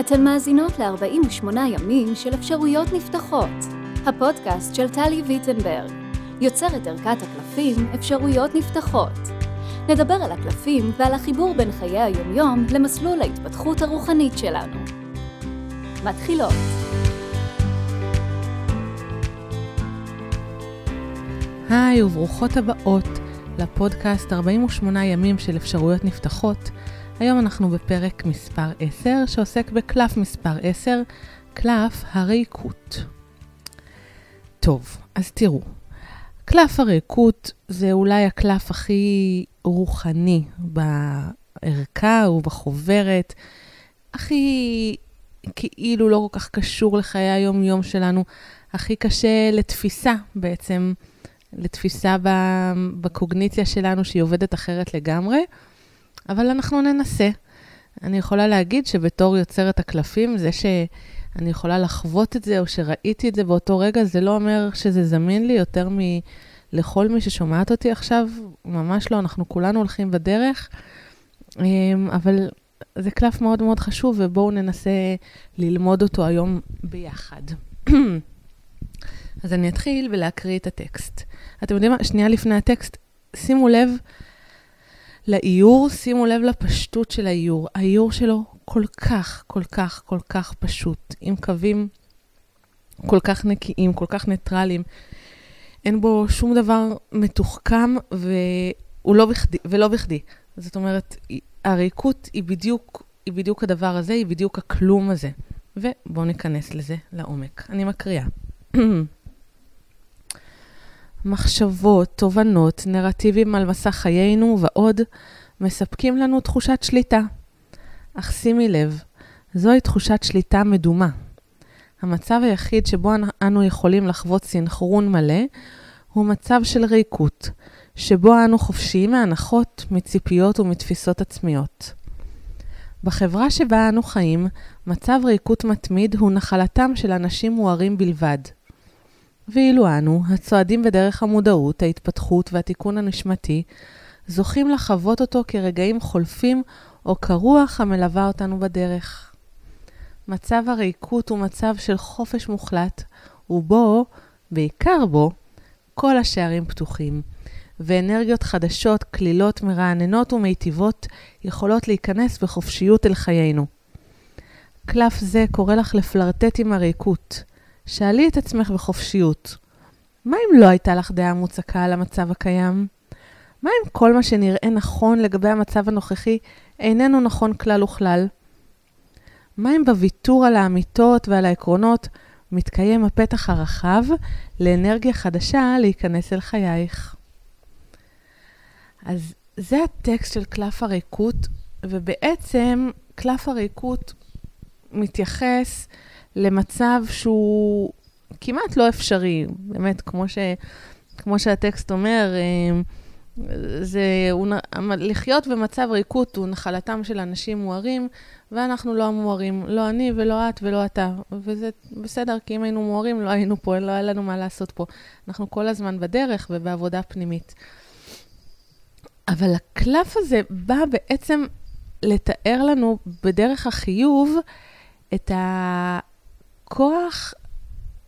אתן מאזינות ל-48 ימים של אפשרויות נפתחות, הפודקאסט של טלי ויטנברג, יוצרת ערכת הקלפים אפשרויות נפתחות. נדבר על הקלפים ועל החיבור בין חיי היומיום למסלול ההתפתחות הרוחנית שלנו. מתחילות. היי וברוכות הבאות לפודקאסט 48 ימים של אפשרויות נפתחות. היום אנחנו בפרק מספר 10 שעוסק בקלף מספר 10, קלף הריקות. טוב, אז תראו, קלף הריקות זה אולי הקלף הכי רוחני בערכה ובחוברת, הכי כאילו לא כל כך קשור לחיי היום-יום שלנו, הכי קשה לתפיסה בעצם, לתפיסה בקוגניציה שלנו שהיא עובדת אחרת לגמרי, אבל אנחנו ננסה. אני יכולה להגיד שבתור יוצרת הקלפים, זה שאני יכולה לחוות את זה או שראיתי את זה באותו רגע, זה לא אומר שזה זמין לי יותר מלכל מי ששומעת אותי עכשיו, ממש לא, אנחנו כולנו הולכים בדרך, אמ, אבל זה קלף מאוד מאוד חשוב, ובואו ננסה ללמוד אותו היום ביחד. אז אני אתחיל בלהקריא את הטקסט. אתם יודעים מה? שנייה לפני הטקסט, שימו לב לאיור, שימו לב לפשטות של האיור. האיור שלו כל כך, כל כך, כל כך פשוט, עם קווים כל כך נקיים, כל כך ניטרליים. אין בו שום דבר מתוחכם והוא לא בכדי, ולא בכדי. זאת אומרת, הריקות היא בדיוק, היא בדיוק הדבר הזה, היא בדיוק הכלום הזה. ובואו ניכנס לזה לעומק. אני מקריאה. מחשבות, תובנות, נרטיבים על מסע חיינו ועוד, מספקים לנו תחושת שליטה. אך שימי לב, זוהי תחושת שליטה מדומה. המצב היחיד שבו אנו יכולים לחוות סינכרון מלא, הוא מצב של ריקות, שבו אנו חופשיים מהנחות, מציפיות ומתפיסות עצמיות. בחברה שבה אנו חיים, מצב ריקות מתמיד הוא נחלתם של אנשים מוארים בלבד. ואילו אנו, הצועדים בדרך המודעות, ההתפתחות והתיקון הנשמתי, זוכים לחוות אותו כרגעים חולפים או כרוח המלווה אותנו בדרך. מצב הריקות הוא מצב של חופש מוחלט, ובו, בעיקר בו, כל השערים פתוחים, ואנרגיות חדשות, כלילות, מרעננות ומיטיבות יכולות להיכנס בחופשיות אל חיינו. קלף זה קורא לך לפלרטט עם הריקות, שאלי את עצמך בחופשיות, מה אם לא הייתה לך דעה מוצקה על המצב הקיים? מה אם כל מה שנראה נכון לגבי המצב הנוכחי איננו נכון כלל וכלל? מה אם בוויתור על האמיתות ועל העקרונות מתקיים הפתח הרחב לאנרגיה חדשה להיכנס אל חייך? אז זה הטקסט של קלף הריקות, ובעצם קלף הריקות מתייחס למצב שהוא כמעט לא אפשרי, באמת, כמו, ש, כמו שהטקסט אומר, אה, זה, הוא, לחיות במצב ריקות הוא נחלתם של אנשים מוארים, ואנחנו לא המוארים, לא אני ולא את ולא אתה. וזה בסדר, כי אם היינו מוארים, לא היינו פה, לא היה לנו מה לעשות פה. אנחנו כל הזמן בדרך ובעבודה פנימית. אבל הקלף הזה בא בעצם לתאר לנו בדרך החיוב את ה... כוח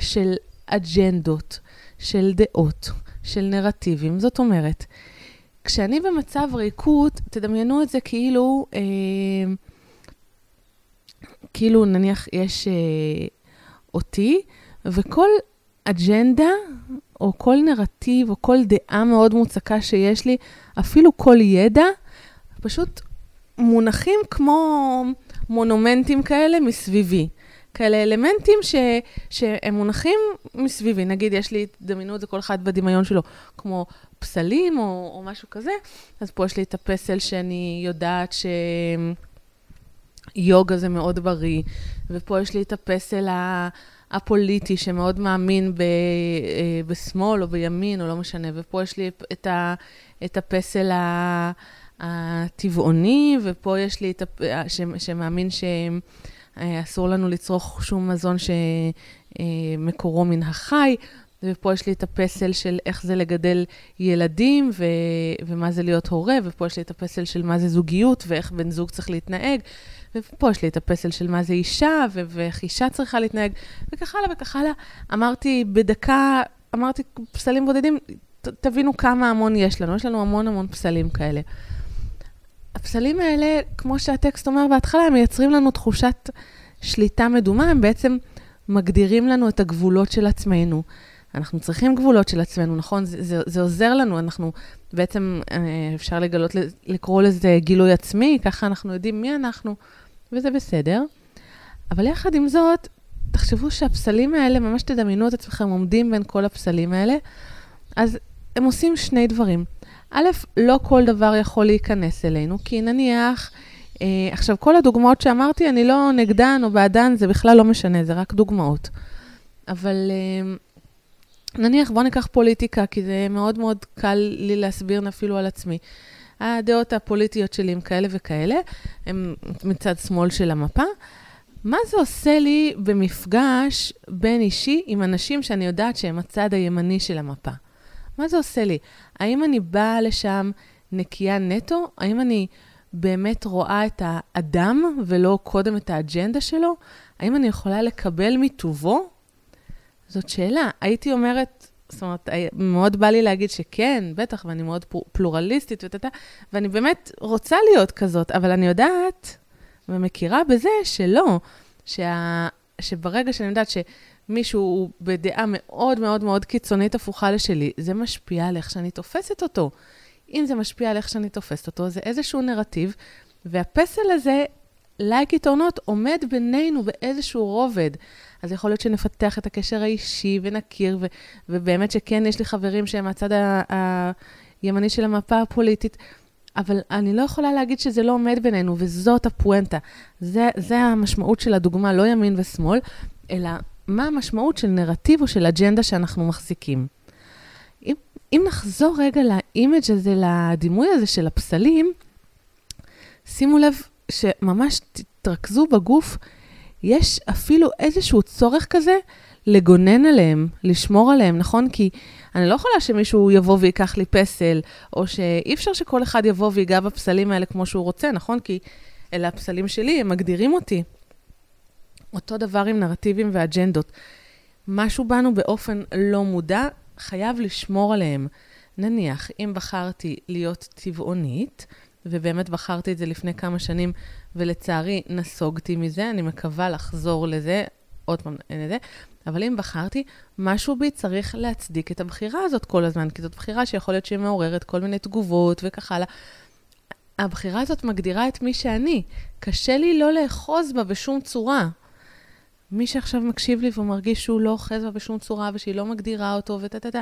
של אג'נדות, של דעות, של נרטיבים. זאת אומרת, כשאני במצב ריקות, תדמיינו את זה כאילו, אה, כאילו נניח יש אה, אותי, וכל אג'נדה, או כל נרטיב, או כל דעה מאוד מוצקה שיש לי, אפילו כל ידע, פשוט מונחים כמו מונומנטים כאלה מסביבי. כאלה אלמנטים ש, שהם מונחים מסביבי. נגיד, יש לי, דמיינו את זה כל אחד בדמיון שלו, כמו פסלים או, או משהו כזה, אז פה יש לי את הפסל שאני יודעת שיוגה זה מאוד בריא, ופה יש לי את הפסל. הפוליטי שמאוד מאמין ב, אה, בשמאל או בימין, או לא משנה, ופה יש לי את, ה, את הפסל הטבעוני, ופה יש לי את הפ... ש, שמאמין שהם... אה, אסור לנו לצרוך שום מזון שמקורו מן החי. ופה יש לי את הפסל של איך זה לגדל ילדים, ו- ומה זה להיות הורה, ופה יש לי את הפסל של מה זה זוגיות, ואיך בן זוג צריך להתנהג, ופה יש לי את הפסל של מה זה אישה, ו- ואיך אישה צריכה להתנהג, וכך הלאה וכך הלאה. אמרתי בדקה, אמרתי, פסלים בודדים, ת- תבינו כמה המון יש לנו, יש לנו המון המון פסלים כאלה. הפסלים האלה, כמו שהטקסט אומר בהתחלה, הם מייצרים לנו תחושת שליטה מדומה, הם בעצם מגדירים לנו את הגבולות של עצמנו. אנחנו צריכים גבולות של עצמנו, נכון? זה, זה, זה עוזר לנו, אנחנו בעצם, אה, אפשר לגלות, לקרוא לזה גילוי עצמי, ככה אנחנו יודעים מי אנחנו, וזה בסדר. אבל יחד עם זאת, תחשבו שהפסלים האלה, ממש תדמיינו את עצמכם עומדים בין כל הפסלים האלה, אז הם עושים שני דברים. א', לא כל דבר יכול להיכנס אלינו, כי נניח, אה, עכשיו, כל הדוגמאות שאמרתי, אני לא נגדן או בעדן, זה בכלל לא משנה, זה רק דוגמאות. אבל אה, נניח, בואו ניקח פוליטיקה, כי זה מאוד מאוד קל לי להסביר אפילו על עצמי. הדעות הפוליטיות שלי הם כאלה וכאלה, הם מצד שמאל של המפה. מה זה עושה לי במפגש בין אישי עם אנשים שאני יודעת שהם הצד הימני של המפה? מה זה עושה לי? האם אני באה לשם נקייה נטו? האם אני באמת רואה את האדם ולא קודם את האג'נדה שלו? האם אני יכולה לקבל מטובו? זאת שאלה. הייתי אומרת, זאת אומרת, מאוד בא לי להגיד שכן, בטח, ואני מאוד פלורליסטית ותתה, ואני באמת רוצה להיות כזאת, אבל אני יודעת ומכירה בזה שלא, שה, שברגע שאני יודעת שמישהו הוא בדעה מאוד מאוד מאוד קיצונית הפוכה לשלי, זה משפיע על איך שאני תופסת אותו. אם זה משפיע על איך שאני תופסת אותו, זה איזשהו נרטיב, והפסל הזה, לייק עיתונות, עומד בינינו באיזשהו רובד. אז יכול להיות שנפתח את הקשר האישי ונכיר, ו- ובאמת שכן, יש לי חברים שהם מהצד הימני של המפה הפוליטית, אבל אני לא יכולה להגיד שזה לא עומד בינינו, וזאת הפואנטה. זה, זה המשמעות של הדוגמה, לא ימין ושמאל, אלא מה המשמעות של נרטיב או של אג'נדה שאנחנו מחזיקים. אם, אם נחזור רגע ל image הזה, לדימוי הזה של הפסלים, שימו לב שממש תתרכזו בגוף, יש אפילו איזשהו צורך כזה לגונן עליהם, לשמור עליהם, נכון? כי אני לא יכולה שמישהו יבוא ויקח לי פסל, או שאי אפשר שכל אחד יבוא ויגע בפסלים האלה כמו שהוא רוצה, נכון? כי אלה הפסלים שלי, הם מגדירים אותי. אותו דבר עם נרטיבים ואג'נדות. משהו בנו באופן לא מודע, חייב לשמור עליהם. נניח, אם בחרתי להיות צבעונית, ובאמת בחרתי את זה לפני כמה שנים, ולצערי נסוגתי מזה, אני מקווה לחזור לזה, עוד פעם, אין את זה, אבל אם בחרתי, משהו בי צריך להצדיק את הבחירה הזאת כל הזמן, כי זאת בחירה שיכול להיות שהיא מעוררת כל מיני תגובות וכך הלאה. הבחירה הזאת מגדירה את מי שאני. קשה לי לא לאחוז בה בשום צורה. מי שעכשיו מקשיב לי ומרגיש שהוא לא אוחז בה בשום צורה ושהיא לא מגדירה אותו וטה-טה-טה,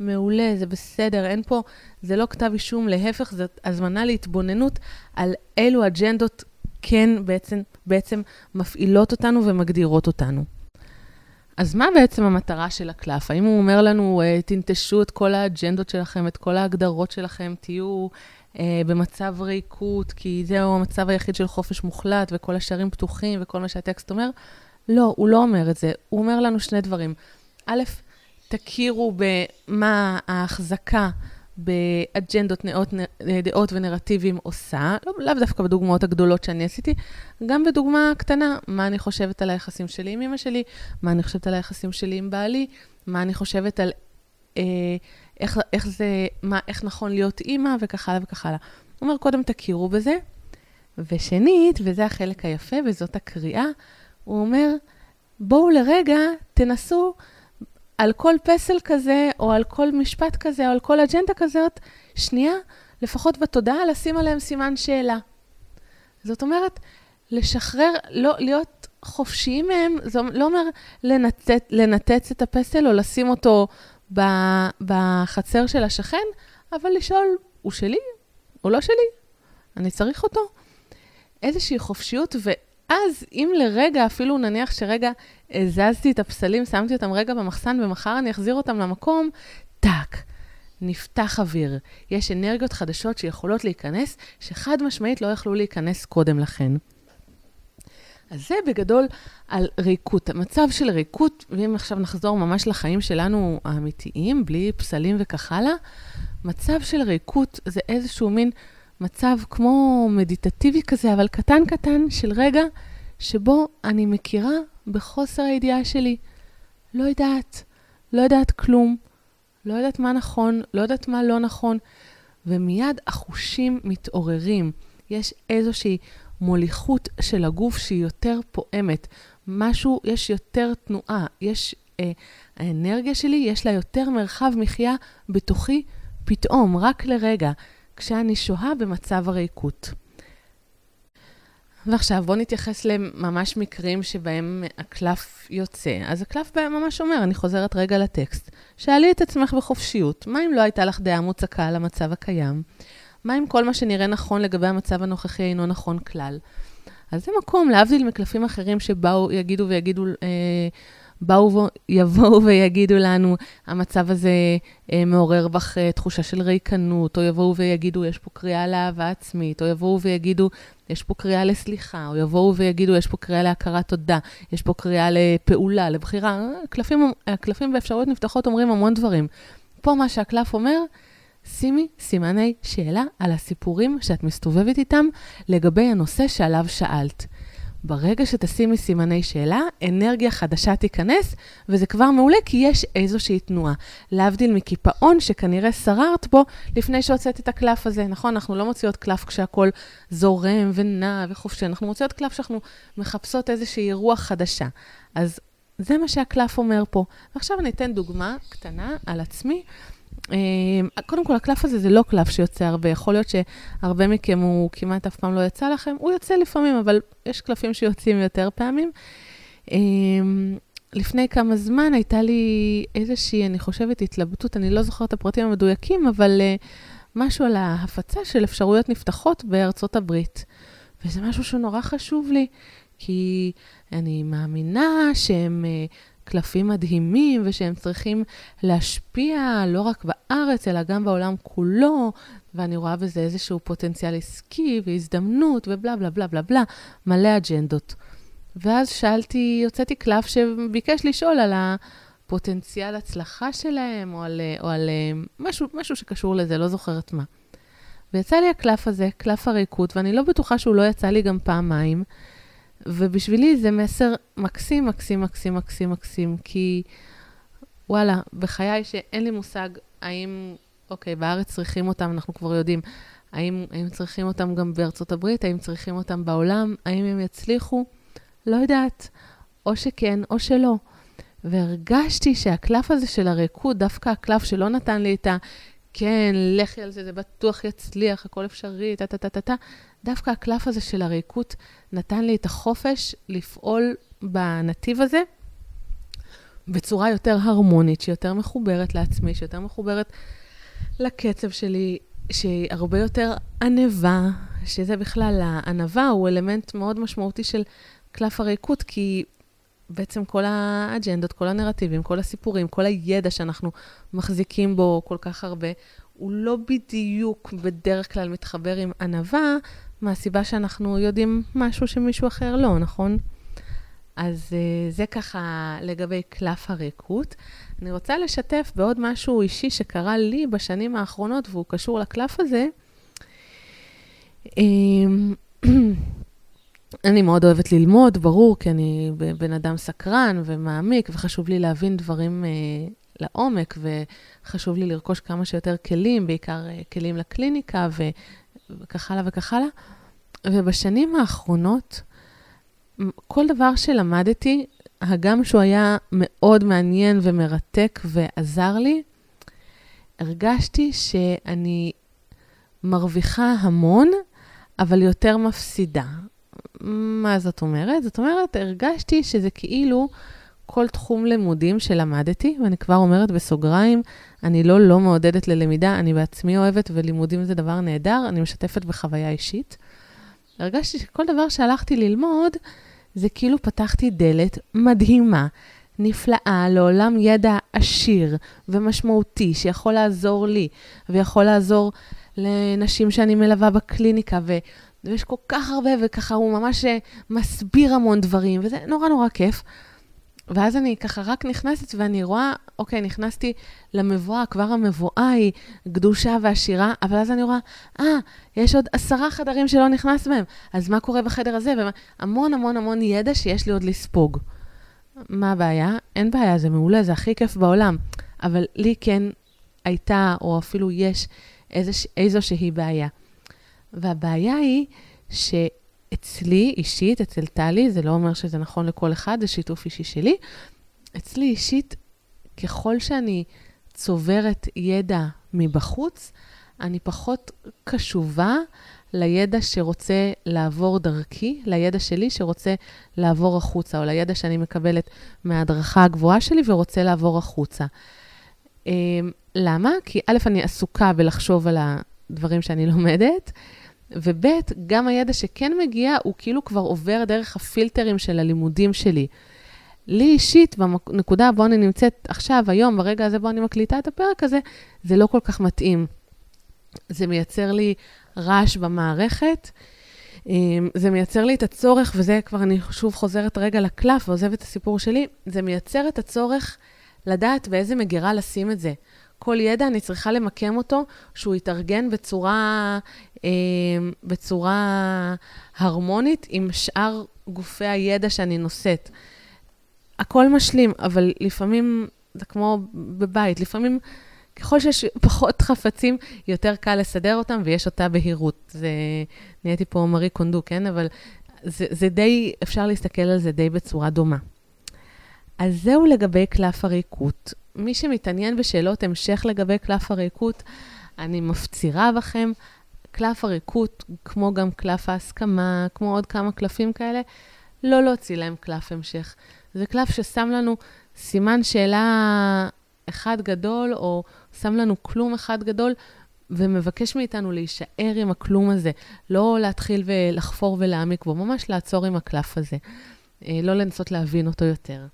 מעולה, זה בסדר, אין פה, זה לא כתב אישום, להפך, זאת הזמנה להתבוננות על אילו אג'נדות כן בעצם, בעצם מפעילות אותנו ומגדירות אותנו. אז מה בעצם המטרה של הקלף? האם הוא אומר לנו, אה, תנטשו את כל האג'נדות שלכם, את כל ההגדרות שלכם, תהיו אה, במצב ריקות, כי זהו המצב היחיד של חופש מוחלט, וכל השערים פתוחים, וכל מה שהטקסט אומר? לא, הוא לא אומר את זה. הוא אומר לנו שני דברים. א', תכירו במה ההחזקה באג'נדות, נאות, דעות ונרטיבים עושה, לא, לאו דווקא בדוגמאות הגדולות שאני עשיתי, גם בדוגמה קטנה, מה אני חושבת על היחסים שלי עם אמא שלי, מה אני חושבת על היחסים שלי עם בעלי, מה אני חושבת על אה, איך, איך זה, מה, איך נכון להיות אימא וכך הלאה וכך הלאה. הוא אומר, קודם תכירו בזה, ושנית, וזה החלק היפה וזאת הקריאה, הוא אומר, בואו לרגע תנסו על כל פסל כזה, או על כל משפט כזה, או על כל אג'נדה כזאת, שנייה, לפחות בתודעה, לשים עליהם סימן שאלה. זאת אומרת, לשחרר, לא, להיות חופשיים מהם, זה לא אומר לנתץ, לנתץ את הפסל או לשים אותו ב, בחצר של השכן, אבל לשאול, הוא שלי? הוא לא שלי? אני צריך אותו? איזושהי חופשיות. אז אם לרגע, אפילו נניח שרגע הזזתי את הפסלים, שמתי אותם רגע במחסן ומחר אני אחזיר אותם למקום, טאק, נפתח אוויר. יש אנרגיות חדשות שיכולות להיכנס, שחד משמעית לא יכלו להיכנס קודם לכן. אז זה בגדול על ריקות, המצב של ריקות, ואם עכשיו נחזור ממש לחיים שלנו האמיתיים, בלי פסלים וכך הלאה, מצב של ריקות זה איזשהו מין מצב כמו מדיטטיבי כזה, אבל קטן קטן של רגע שבו אני מכירה בחוסר הידיעה שלי. לא יודעת, לא יודעת כלום, לא יודעת מה נכון, לא יודעת מה לא נכון, ומיד החושים מתעוררים. יש איזושהי מוליכות של הגוף שהיא יותר פועמת. משהו, יש יותר תנועה, יש... אה, האנרגיה שלי, יש לה יותר מרחב מחיה בתוכי פתאום, רק לרגע, כשאני שוהה במצב הריקות. ועכשיו בואו נתייחס לממש מקרים שבהם הקלף יוצא. אז הקלף בהם ממש אומר, אני חוזרת רגע לטקסט, שאלי את עצמך בחופשיות, מה אם לא הייתה לך דעה מוצקה על המצב הקיים? מה אם כל מה שנראה נכון לגבי המצב הנוכחי אינו נכון כלל? אז זה מקום, להבדיל מקלפים אחרים שבאו, יגידו ויגידו, אה, באו ויבואו ויגידו לנו, המצב הזה אה, מעורר בך אה, תחושה של ריקנות, או יבואו ויגידו, יש פה קריאה לאהבה עצמית, או יבואו ויגידו, יש פה קריאה לסליחה, או יבואו ויגידו, יש פה קריאה להכרת תודה, יש פה קריאה לפעולה, לבחירה. הקלפים, הקלפים באפשרויות נפתחות אומרים המון דברים. פה מה שהקלף אומר, שימי סימני שאלה על הסיפורים שאת מסתובבת איתם לגבי הנושא שעליו שאלת. ברגע שתשימי סימני שאלה, אנרגיה חדשה תיכנס, וזה כבר מעולה כי יש איזושהי תנועה. להבדיל מקיפאון שכנראה שררת בו לפני שהוצאת את הקלף הזה. נכון, אנחנו לא מוציאות קלף כשהכול זורם ונע וחופשי, אנחנו מוציאות קלף שאנחנו מחפשות איזושהי רוח חדשה. אז זה מה שהקלף אומר פה. ועכשיו אני אתן דוגמה קטנה על עצמי. אמ, קודם כל, הקלף הזה זה לא קלף שיוצא הרבה. יכול להיות שהרבה מכם הוא כמעט אף פעם לא יצא לכם. הוא יוצא לפעמים, אבל יש קלפים שיוצאים יותר פעמים. אמ, לפני כמה זמן הייתה לי איזושהי, אני חושבת, התלבטות, אני לא זוכרת את הפרטים המדויקים, אבל uh, משהו על ההפצה של אפשרויות נפתחות בארצות הברית. וזה משהו שנורא חשוב לי, כי אני מאמינה שהם... Uh, קלפים מדהימים ושהם צריכים להשפיע לא רק בארץ, אלא גם בעולם כולו, ואני רואה בזה איזשהו פוטנציאל עסקי והזדמנות ובלה בלה בלה בלה בלה, מלא אג'נדות. ואז שאלתי, הוצאתי קלף שביקש לשאול על הפוטנציאל הצלחה שלהם, או על, או על משהו, משהו שקשור לזה, לא זוכרת מה. ויצא לי הקלף הזה, קלף הריקות, ואני לא בטוחה שהוא לא יצא לי גם פעמיים. ובשבילי זה מסר מקסים, מקסים, מקסים, מקסים, מקסים, כי וואלה, בחיי שאין לי מושג האם, אוקיי, בארץ צריכים אותם, אנחנו כבר יודעים, האם, האם צריכים אותם גם בארצות הברית, האם צריכים אותם בעולם, האם הם יצליחו, לא יודעת, או שכן או שלא. והרגשתי שהקלף הזה של הריקוד, דווקא הקלף שלא נתן לי את ה... כן, לכי על זה, זה בטוח יצליח, הכל אפשרי, טה-טה-טה-טה, דווקא הקלף הזה של הריקות נתן לי את החופש לפעול בנתיב הזה בצורה יותר הרמונית, שיותר מחוברת לעצמי, שיותר מחוברת לקצב שלי, שהיא הרבה יותר ענבה, שזה בכלל, הענבה הוא אלמנט מאוד משמעותי של קלף הריקות, כי בעצם כל האג'נדות, כל הנרטיבים, כל הסיפורים, כל הידע שאנחנו מחזיקים בו כל כך הרבה, הוא לא בדיוק בדרך כלל מתחבר עם ענווה, מהסיבה שאנחנו יודעים משהו שמישהו אחר לא, נכון? אז uh, זה ככה לגבי קלף הריקות. אני רוצה לשתף בעוד משהו אישי שקרה לי בשנים האחרונות, והוא קשור לקלף הזה. אני מאוד אוהבת ללמוד, ברור, כי אני בן אדם סקרן ומעמיק, וחשוב לי להבין דברים uh, לעומק, וחשוב לי לרכוש כמה שיותר כלים, בעיקר uh, כלים לקליניקה, ו, וכך הלאה וכך הלאה. ובשנים האחרונות, כל דבר שלמדתי, הגם שהוא היה מאוד מעניין ומרתק ועזר לי, הרגשתי שאני מרוויחה המון, אבל יותר מפסידה. מה זאת אומרת? זאת אומרת, הרגשתי שזה כאילו כל תחום לימודים שלמדתי, ואני כבר אומרת בסוגריים, אני לא לא מעודדת ללמידה, אני בעצמי אוהבת, ולימודים זה דבר נהדר, אני משתפת בחוויה אישית. הרגשתי שכל דבר שהלכתי ללמוד, זה כאילו פתחתי דלת מדהימה, נפלאה, לעולם ידע עשיר ומשמעותי, שיכול לעזור לי, ויכול לעזור לנשים שאני מלווה בקליניקה, ויש כל כך הרבה, וככה הוא ממש אה, מסביר המון דברים, וזה נורא נורא כיף. ואז אני ככה רק נכנסת ואני רואה, אוקיי, נכנסתי למבואה, כבר המבואה היא קדושה ועשירה, אבל אז אני רואה, אה, יש עוד עשרה חדרים שלא נכנס בהם, אז מה קורה בחדר הזה? המון המון המון ידע שיש לי עוד לספוג. מה הבעיה? אין בעיה, זה מעולה, זה הכי כיף בעולם. אבל לי כן הייתה, או אפילו יש, איזוש, איזושהי בעיה. והבעיה היא שאצלי אישית, אצל טלי, זה לא אומר שזה נכון לכל אחד, זה שיתוף אישי שלי, אצלי אישית, ככל שאני צוברת ידע מבחוץ, אני פחות קשובה לידע שרוצה לעבור דרכי, לידע שלי שרוצה לעבור החוצה, או לידע שאני מקבלת מההדרכה הגבוהה שלי ורוצה לעבור החוצה. אמ, למה? כי א', אני עסוקה בלחשוב על הדברים שאני לומדת, וב', גם הידע שכן מגיע, הוא כאילו כבר עובר דרך הפילטרים של הלימודים שלי. לי אישית, בנקודה בו אני נמצאת עכשיו, היום, ברגע הזה בו אני מקליטה את הפרק הזה, זה לא כל כך מתאים. זה מייצר לי רעש במערכת, אמ, זה מייצר לי את הצורך, וזה כבר אני שוב חוזרת רגע לקלף ועוזבת את הסיפור שלי, זה מייצר את הצורך לדעת באיזה מגירה לשים את זה. כל ידע, אני צריכה למקם אותו, שהוא יתארגן בצורה, אה, בצורה הרמונית עם שאר גופי הידע שאני נושאת. הכל משלים, אבל לפעמים זה כמו בבית, לפעמים ככל שיש פחות חפצים, יותר קל לסדר אותם ויש אותה בהירות. זה, נהייתי פה מארי קונדו, כן? אבל זה, זה די, אפשר להסתכל על זה די בצורה דומה. אז זהו לגבי קלף הריקות. מי שמתעניין בשאלות המשך לגבי קלף הריקות, אני מפצירה בכם, קלף הריקות, כמו גם קלף ההסכמה, כמו עוד כמה קלפים כאלה, לא להוציא להם קלף המשך. זה קלף ששם לנו סימן שאלה אחד גדול, או שם לנו כלום אחד גדול, ומבקש מאיתנו להישאר עם הכלום הזה, לא להתחיל ולחפור ולהעמיק בו, ממש לעצור עם הקלף הזה, אה, לא לנסות להבין אותו יותר.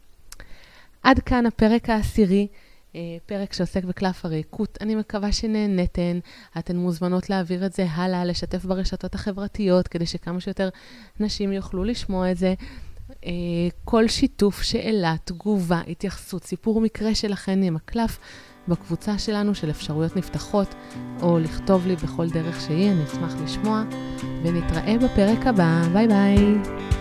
עד כאן הפרק העשירי, אה, פרק שעוסק בקלף הריקות. אני מקווה שנהנתן. אתן מוזמנות להעביר את זה הלאה, לשתף ברשתות החברתיות, כדי שכמה שיותר נשים יוכלו לשמוע את זה. אה, כל שיתוף, שאלה, תגובה, התייחסות, סיפור מקרה שלכן עם הקלף בקבוצה שלנו של אפשרויות נפתחות, או לכתוב לי בכל דרך שהיא, אני אשמח לשמוע, ונתראה בפרק הבא. ביי ביי.